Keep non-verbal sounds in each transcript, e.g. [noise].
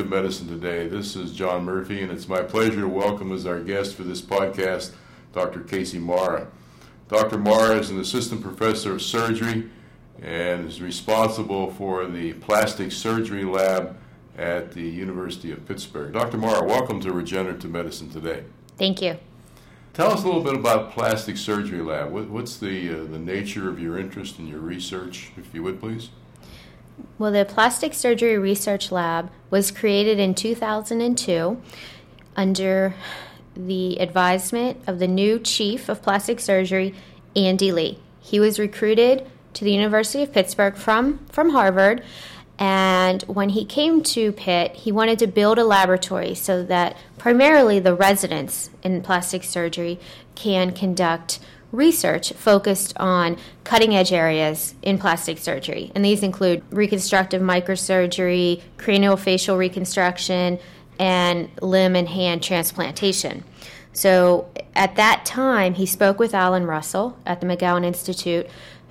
Regenerative Medicine Today. This is John Murphy, and it's my pleasure to welcome as our guest for this podcast Dr. Kacey Marra. Dr. Marra is an assistant professor of surgery and is responsible for the plastic surgery lab at the University of Pittsburgh. Dr. Marra, welcome to Regenerative Medicine Today. Thank you. Tell us a little bit about Plastic Surgery Lab. what's the, uh, the nature of your interest and your research, if you would please? Well, the Plastic Surgery Research Lab was created in 2002 under the advisement of the new chief of plastic surgery, Andy Lee. He was recruited to the University of Pittsburgh from, from Harvard and when he came to Pitt, he wanted to build a laboratory so that primarily the residents in plastic surgery can conduct research focused on cutting edge areas in plastic surgery. And these include reconstructive microsurgery, craniofacial reconstruction, and limb and hand transplantation. So at that time, he spoke with Alan Russell at the McGowan Institute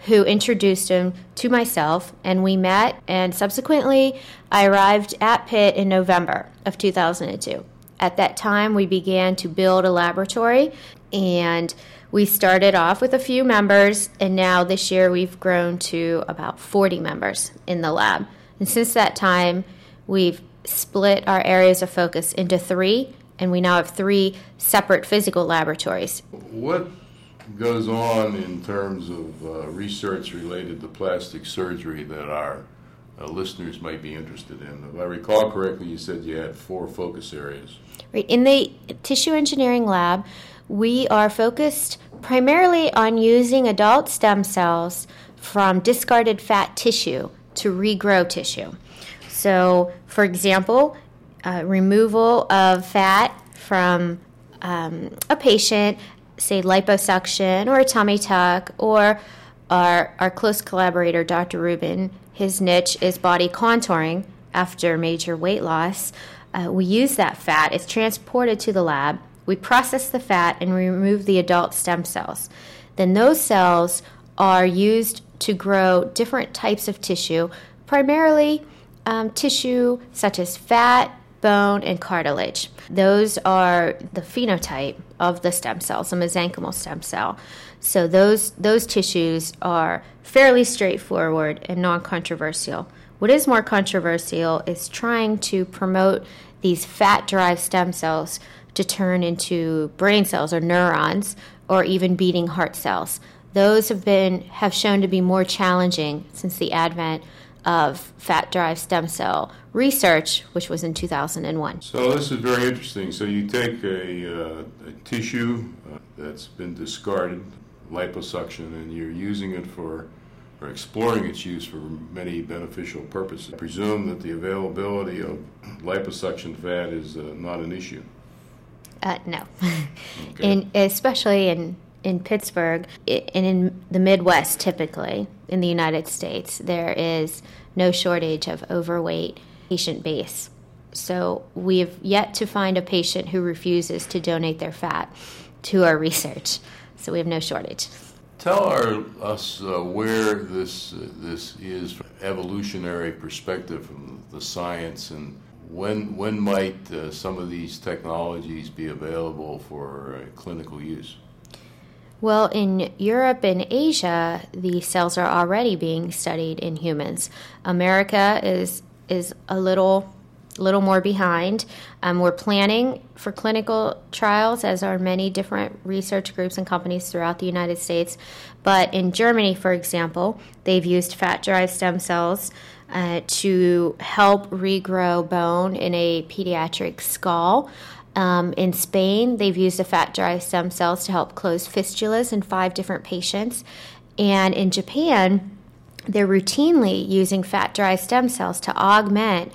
who introduced him to myself, and we met. And subsequently, I arrived at Pitt in November of 2002. At that time, we began to build a laboratory, and we started off with a few members, and now this year we've grown to about 40 members in the lab. And since that time, we've split our areas of focus into three, and we now have three separate physical laboratories. What goes on in terms of uh, research related to plastic surgery that our uh, listeners might be interested in. If I recall correctly, you said you had four focus areas. Right. In the tissue engineering lab, we are focused primarily on using adult stem cells from discarded fat tissue to regrow tissue. So, for example, uh, removal of fat from um, a patient say liposuction or a tummy tuck or our, our close collaborator dr rubin his niche is body contouring after major weight loss. Uh, we use that fat. It's transported to the lab we process the fat and remove the adult stem cells then those cells are used to grow different types of tissue primarily um, tissue such as fat bone, and cartilage. Those are the phenotype of the stem cells, a mesenchymal stem cell. So those those tissues are fairly straightforward and non-controversial. What is more controversial is trying to promote these fat-derived stem cells to turn into brain cells or neurons or even beating heart cells. Those have been have shown to be more challenging since the advent of fat derived stem cell research, which was in 2001. So, this is very interesting. So, you take a, uh, a tissue uh, that's been discarded, liposuction, and you're using it for or exploring its use for many beneficial purposes. I presume that the availability of liposuction fat is uh, not an issue. Uh, no, okay. in, especially in in Pittsburgh and in the Midwest, typically in the United States, there is no shortage of overweight patient base. So we've yet to find a patient who refuses to donate their fat to our research. So we have no shortage. Tell our, us uh, where this uh, this is from evolutionary perspective from the science and when when might uh, some of these technologies be available for uh, clinical use? Well, in Europe and Asia, the cells are already being studied in humans. America is is a little little more behind. Um, we're planning for clinical trials, as are many different research groups and companies throughout the United States. But in Germany, for example, they've used fat derived stem cells uh, to help regrow bone in a pediatric skull. Um, in Spain, they've used the fat derived stem cells to help close fistulas in five different patients. And in Japan, they're routinely using fat derived stem cells to augment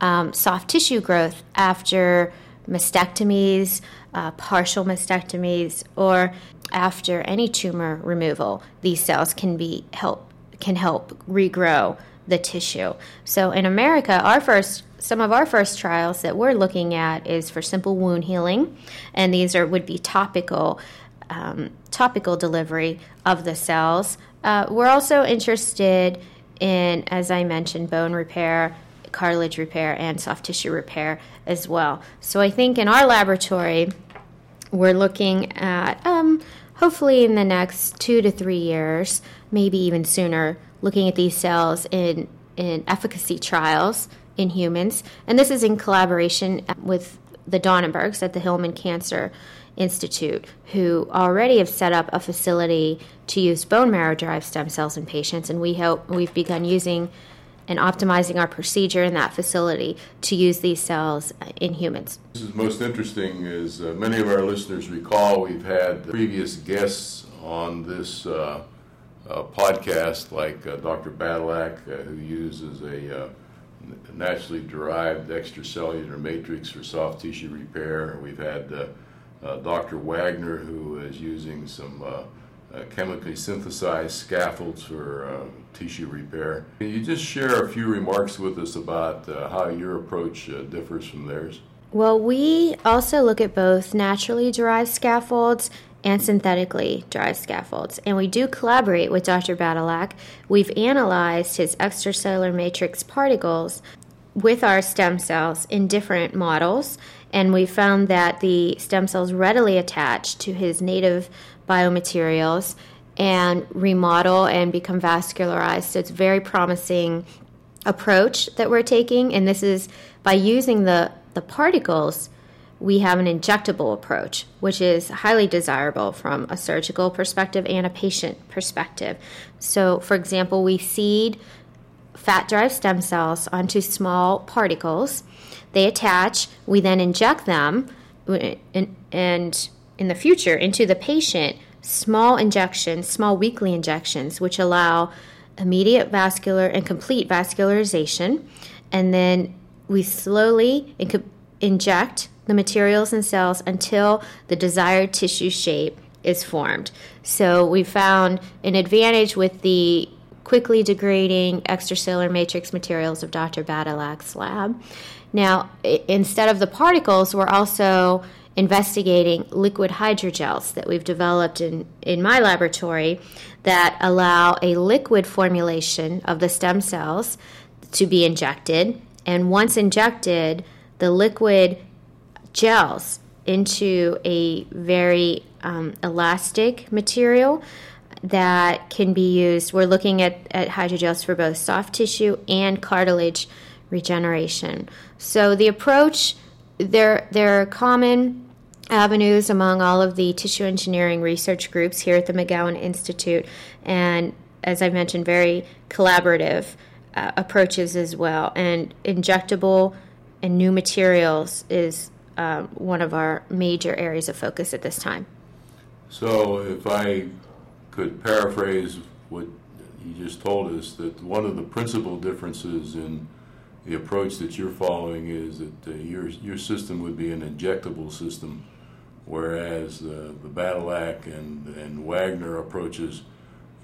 um, soft tissue growth after mastectomies, uh, partial mastectomies, or after any tumor removal. These cells can be help can help regrow the tissue. So in America, our first some of our first trials that we're looking at is for simple wound healing, and these are would be topical um, topical delivery of the cells. Uh, we're also interested in, as I mentioned, bone repair, cartilage repair and soft tissue repair as well. So I think in our laboratory, we're looking at um, hopefully in the next two to three years, maybe even sooner, looking at these cells in, in efficacy trials in humans. And this is in collaboration with the Donnenbergs at the Hillman Cancer Institute, who already have set up a facility to use bone marrow derived stem cells in patients. And we hope we've begun using and optimizing our procedure in that facility to use these cells in humans. This is most interesting, as uh, many of our listeners recall, we've had previous guests on this uh, uh, podcast, like uh, Dr. Badylak, uh, who uses a uh, naturally derived extracellular matrix for soft tissue repair. We've had Dr. Wagner, who is using some chemically synthesized scaffolds for tissue repair. Can you just share a few remarks with us about uh, how your approach uh, differs from theirs? Well, we also look at both naturally derived scaffolds and synthetically derived scaffolds. And we do collaborate with Dr. Badylak. We've analyzed his extracellular matrix particles with our stem cells in different models, and we found that the stem cells readily attach to his native biomaterials and remodel and become vascularized. So it's very promising approach that we're taking, and this is by using the, the particles. We have an injectable approach, which is highly desirable from a surgical perspective and a patient perspective. So, for example, we seed fat derived stem cells onto small particles. They attach, we then inject them, uh, and, and in the future into the patient small injections, small weekly injections, which allow immediate vascular and complete vascularization. And then we slowly inject the materials and cells until the desired tissue shape is formed. So we found an advantage with the quickly degrading extracellular matrix materials of Dr. Badylak's lab. Now, instead of the particles, we're also investigating liquid hydrogels that we've developed in, in my laboratory that allow a liquid formulation of the stem cells to be injected. And once injected, the liquid gels into a very um, elastic material that can be used. We're looking at, at hydrogels for both soft tissue and cartilage regeneration. So the approach, they're, they're common avenues among all of the tissue engineering research groups here at the McGowan Institute, and as I mentioned, very collaborative uh, approaches as well. And injectable and new materials is um, one of our major areas of focus at this time. So, if I could paraphrase what you just told us, that one of the principal differences in the approach that you're following is that uh, your your system would be an injectable system whereas uh, the Badylak and, and Wagner approaches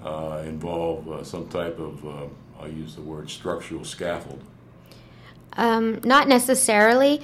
uh, involve uh, some type of, uh, I'll use the word structural scaffold. Um, not necessarily.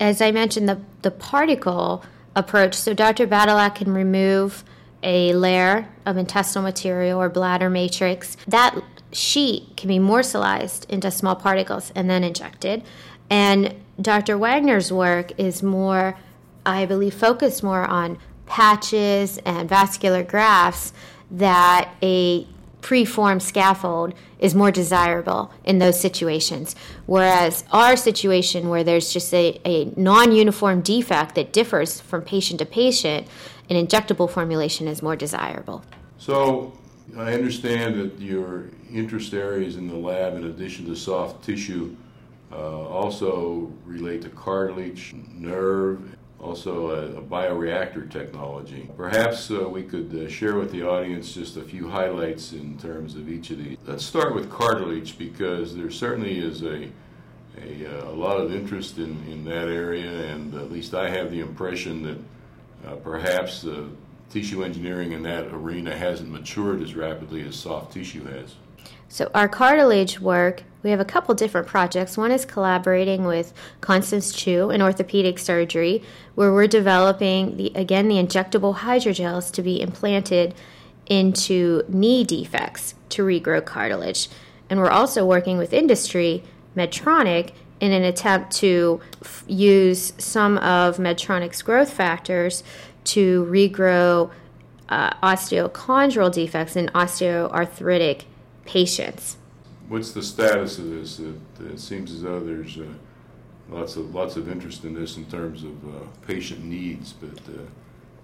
As I mentioned, the, the particle approach, so Dr. Badylak can remove a layer of intestinal material or bladder matrix. That sheet can be morselized into small particles and then injected. And Dr. Wagner's work is more I believe, focus more on patches and vascular grafts that a preformed scaffold is more desirable in those situations. Whereas our situation, where there's just a, a non uniform defect that differs from patient to patient, an injectable formulation is more desirable. So I understand that your interest areas in the lab, in addition to soft tissue, uh, also relate to cartilage, nerve, also a, a bioreactor technology. Perhaps uh, we could uh, share with the audience just a few highlights in terms of each of these. Let's start with cartilage because there certainly is a, a, uh, a lot of interest in, in that area, and at least I have the impression that uh, perhaps tissue engineering in that arena hasn't matured as rapidly as soft tissue has. So, our cartilage work, we have a couple different projects. One is collaborating with Constance Chu in orthopedic surgery, where we're developing, the, again, the injectable hydrogels to be implanted into knee defects to regrow cartilage. And we're also working with industry Medtronic in an attempt to f- use some of Medtronic's growth factors to regrow uh, osteochondral defects in osteoarthritic patients. What's the status of this? It, it seems as though there's uh, lots of lots of interest in this in terms of uh, patient needs, but uh,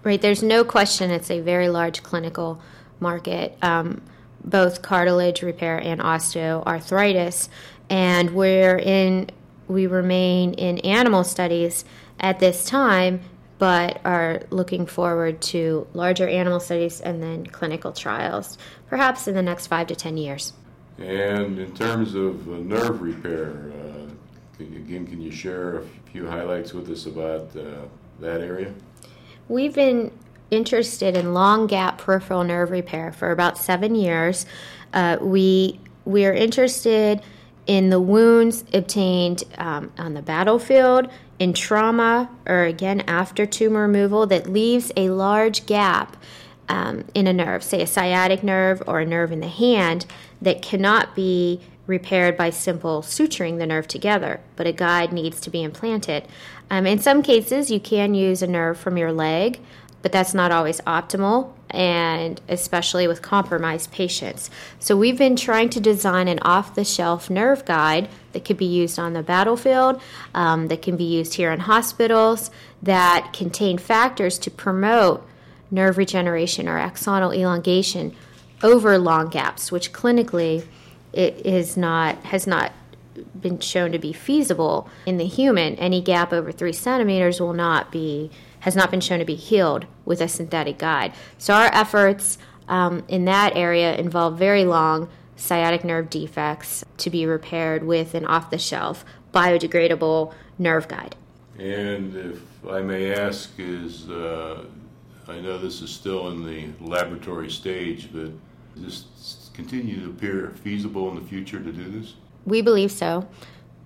right, there's no question it's a very large clinical market, um, both cartilage repair and osteoarthritis, and we're in we remain in animal studies at this time, but are looking forward to larger animal studies and then clinical trials, perhaps in the next five to ten years. And in terms of uh, nerve repair, uh, can, again, can you share a few highlights with us about uh, that area? We've been interested in long gap peripheral nerve repair for about seven years. Uh, we we are interested in the wounds obtained um, on the battlefield, in trauma, or again after tumor removal that leaves a large gap um, in a nerve, say a sciatic nerve or a nerve in the hand, that cannot be repaired by simple suturing the nerve together, but a guide needs to be implanted. Um, in some cases, you can use a nerve from your leg but that's not always optimal, and especially with compromised patients. So, we've been trying to design an off the shelf nerve guide that could be used on the battlefield, um, that can be used here in hospitals, that contain factors to promote nerve regeneration or axonal elongation over long gaps, which clinically it is not has not been shown to be feasible in the human. Any gap over three centimeters will not be has not been shown to be healed with a synthetic guide. So our efforts um, in that area involve very long sciatic nerve defects to be repaired with an off the shelf biodegradable nerve guide. And if I may ask, is uh, I know this is still in the laboratory stage, but does this continue to appear feasible in the future to do this? We believe so.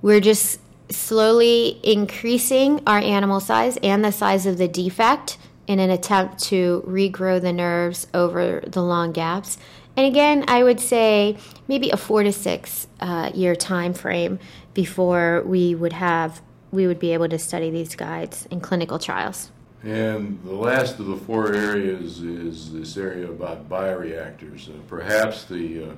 We're just slowly increasing our animal size and the size of the defect in an attempt to regrow the nerves over the long gaps. And again, I would say maybe a four to six uh, year time frame before we would have we would be able to study these guides in clinical trials. And the last of the four areas is this area about bioreactors. Uh, perhaps the uh,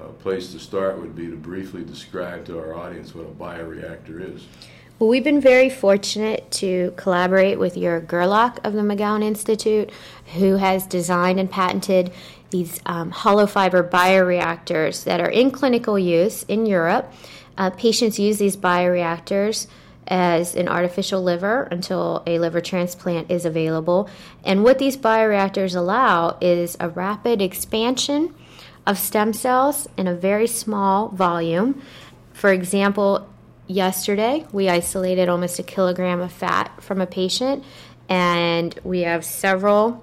a place to start would be to briefly describe to our audience what a bioreactor is. Well, we've been very fortunate to collaborate with Jörg Gerlach of the McGowan Institute, who has designed and patented these um, hollow fiber bioreactors that are in clinical use in Europe. Uh, patients use these bioreactors as an artificial liver until a liver transplant is available. And what these bioreactors allow is a rapid expansion of stem cells in a very small volume. For example, yesterday we isolated almost a kilogram of fat from a patient, and we have several,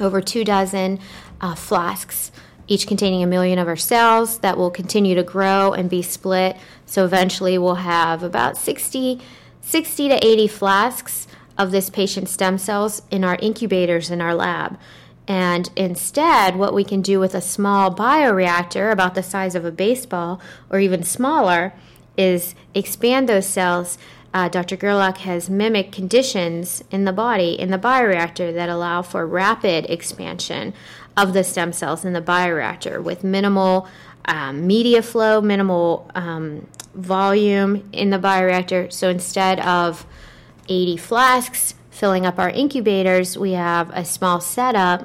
over two dozen uh, flasks, each containing a million of our cells that will continue to grow and be split. So eventually we'll have about 60, 60 to 80 flasks of this patient's stem cells in our incubators in our lab. And instead, what we can do with a small bioreactor about the size of a baseball or even smaller is expand those cells. Uh, Dr. Gerlach has mimicked conditions in the body in the bioreactor that allow for rapid expansion of the stem cells in the bioreactor with minimal um, media flow, minimal um, volume in the bioreactor. So instead of 80 flasks filling up our incubators, we have a small setup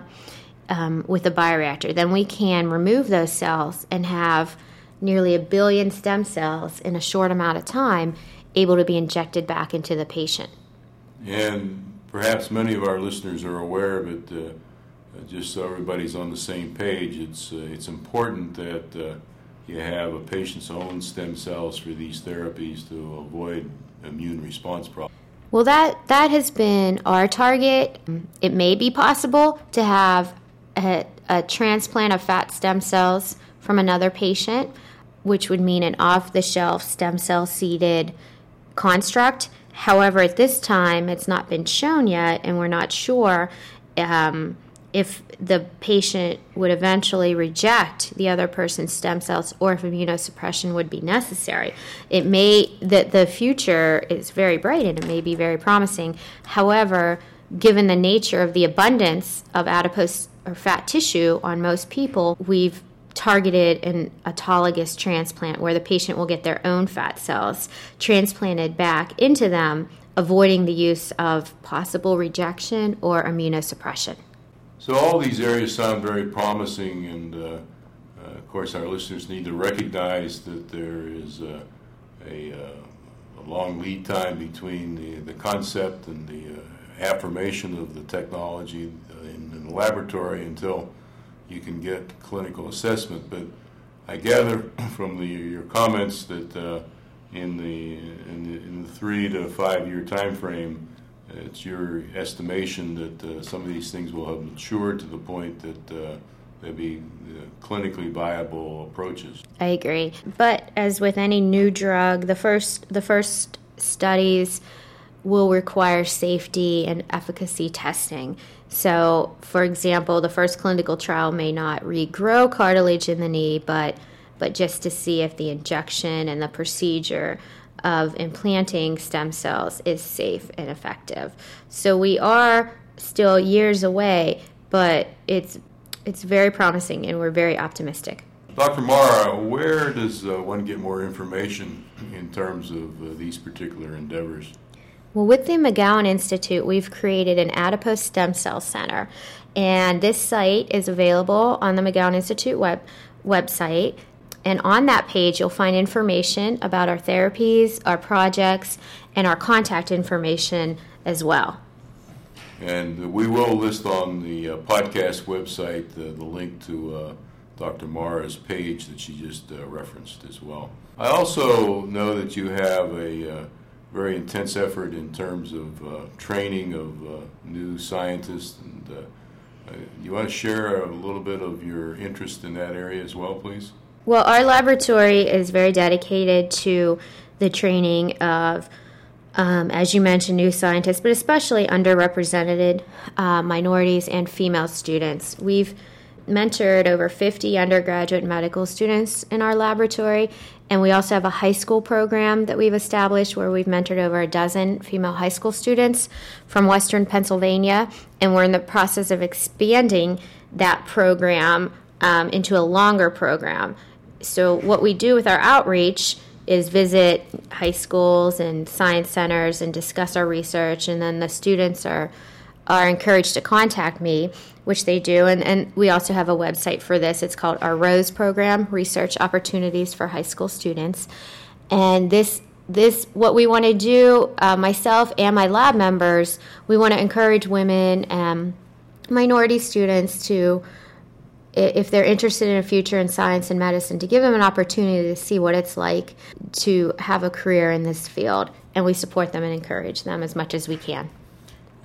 um, with a bioreactor. Then we can remove those cells and have nearly a billion stem cells in a short amount of time able to be injected back into the patient. And perhaps many of our listeners are aware of it. Uh, just so everybody's on the same page, it's uh, it's important that uh, you have a patient's own stem cells for these therapies to avoid immune response problems. Well, that, that has been our target. It may be possible to have a, a transplant of fat stem cells from another patient, which would mean an off the shelf stem cell seeded construct. However, at this time, it's not been shown yet, and we're not sure um, if the patient would eventually reject the other person's stem cells or if immunosuppression would be necessary. It may that the future is very bright and it may be very promising. However, given the nature of the abundance of adipose or fat tissue on most people, we've targeted an autologous transplant where the patient will get their own fat cells transplanted back into them, avoiding the use of possible rejection or immunosuppression. So all these areas sound very promising, and uh, uh, of course, our listeners need to recognize that there is a, a, uh, a long lead time between the, the concept and the uh, affirmation of the technology in, in, the laboratory until you can get clinical assessment. But I gather [coughs] from the, your comments that uh, in the, in the in the three to five year time frame it's your estimation that uh, some of these things will have matured to the point that uh, they'll be uh, clinically viable approaches. I agree, but as with any new drug, the first the first studies will require safety and efficacy testing. So, for example, the first clinical trial may not regrow cartilage in the knee, but but just to see if the injection and the procedure of implanting stem cells is safe and effective. So we are still years away, but it's it's very promising and we're very optimistic. Dr. Marra, where does uh, one get more information in terms of uh, these particular endeavors? Well, with the McGowan Institute, we've created an adipose stem cell center, and this site is available on the McGowan Institute web website. And on that page, you'll find information about our therapies, our projects, and our contact information as well. And we will list on the uh, podcast website uh, the link to uh, Dr. Marra's page that she just uh, referenced as well. I also know that you have a uh, very intense effort in terms of uh, training of new scientists. And you want to share a little bit of your interest in that area as well, please? Well, our laboratory is very dedicated to the training of, um, as you mentioned, new scientists, but especially underrepresented uh, minorities and female students. We've mentored over 50 undergraduate medical students in our laboratory, and we also have a high school program that we've established where we've mentored over a dozen female high school students from Western Pennsylvania, and we're in the process of expanding that program um, into a longer program so, what we do with our outreach is visit high schools and science centers and discuss our research, and then the students are are encouraged to contact me, which they do. And, and we also have a website for this. It's called our ROSE program, Research Opportunities for High School Students. And this this what we want to do, uh, myself and my lab members, we want to encourage women and minority students to if they're interested in a future in science and medicine, to give them an opportunity to see what it's like to have a career in this field. And we support them and encourage them as much as we can.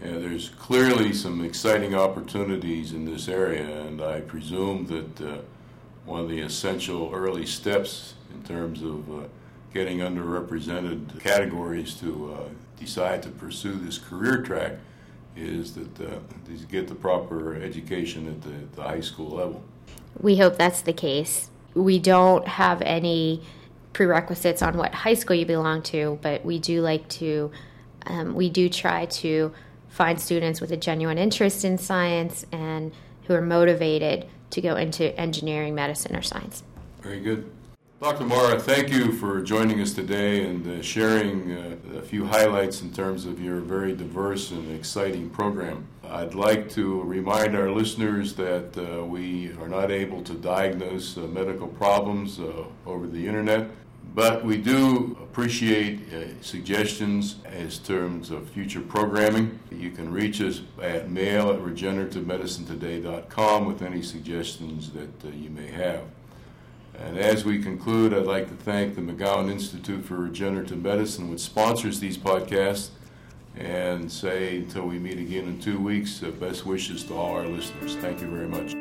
Yeah, there's clearly some exciting opportunities in this area, and I presume that uh, one of the essential early steps in terms of uh, getting underrepresented categories to uh, decide to pursue this career track is that uh, these get the proper education at the, the high school level. We hope that's the case. We don't have any prerequisites on what high school you belong to, but we do like to, um, we do try to find students with a genuine interest in science and who are motivated to go into engineering, medicine, or science. Very good. Dr. Marra, thank you for joining us today and uh, sharing uh, a few highlights in terms of your very diverse and exciting program. I'd like to remind our listeners that uh, we are not able to diagnose uh, medical problems uh, over the internet, but we do appreciate uh, suggestions as terms of future programming. You can reach us at mail at regenerativemedicinetoday.com with any suggestions that you may have. And as we conclude, I'd like to thank the McGowan Institute for Regenerative Medicine, which sponsors these podcasts, and say until we meet again in two weeks, uh, best wishes to all our listeners. Thank you very much.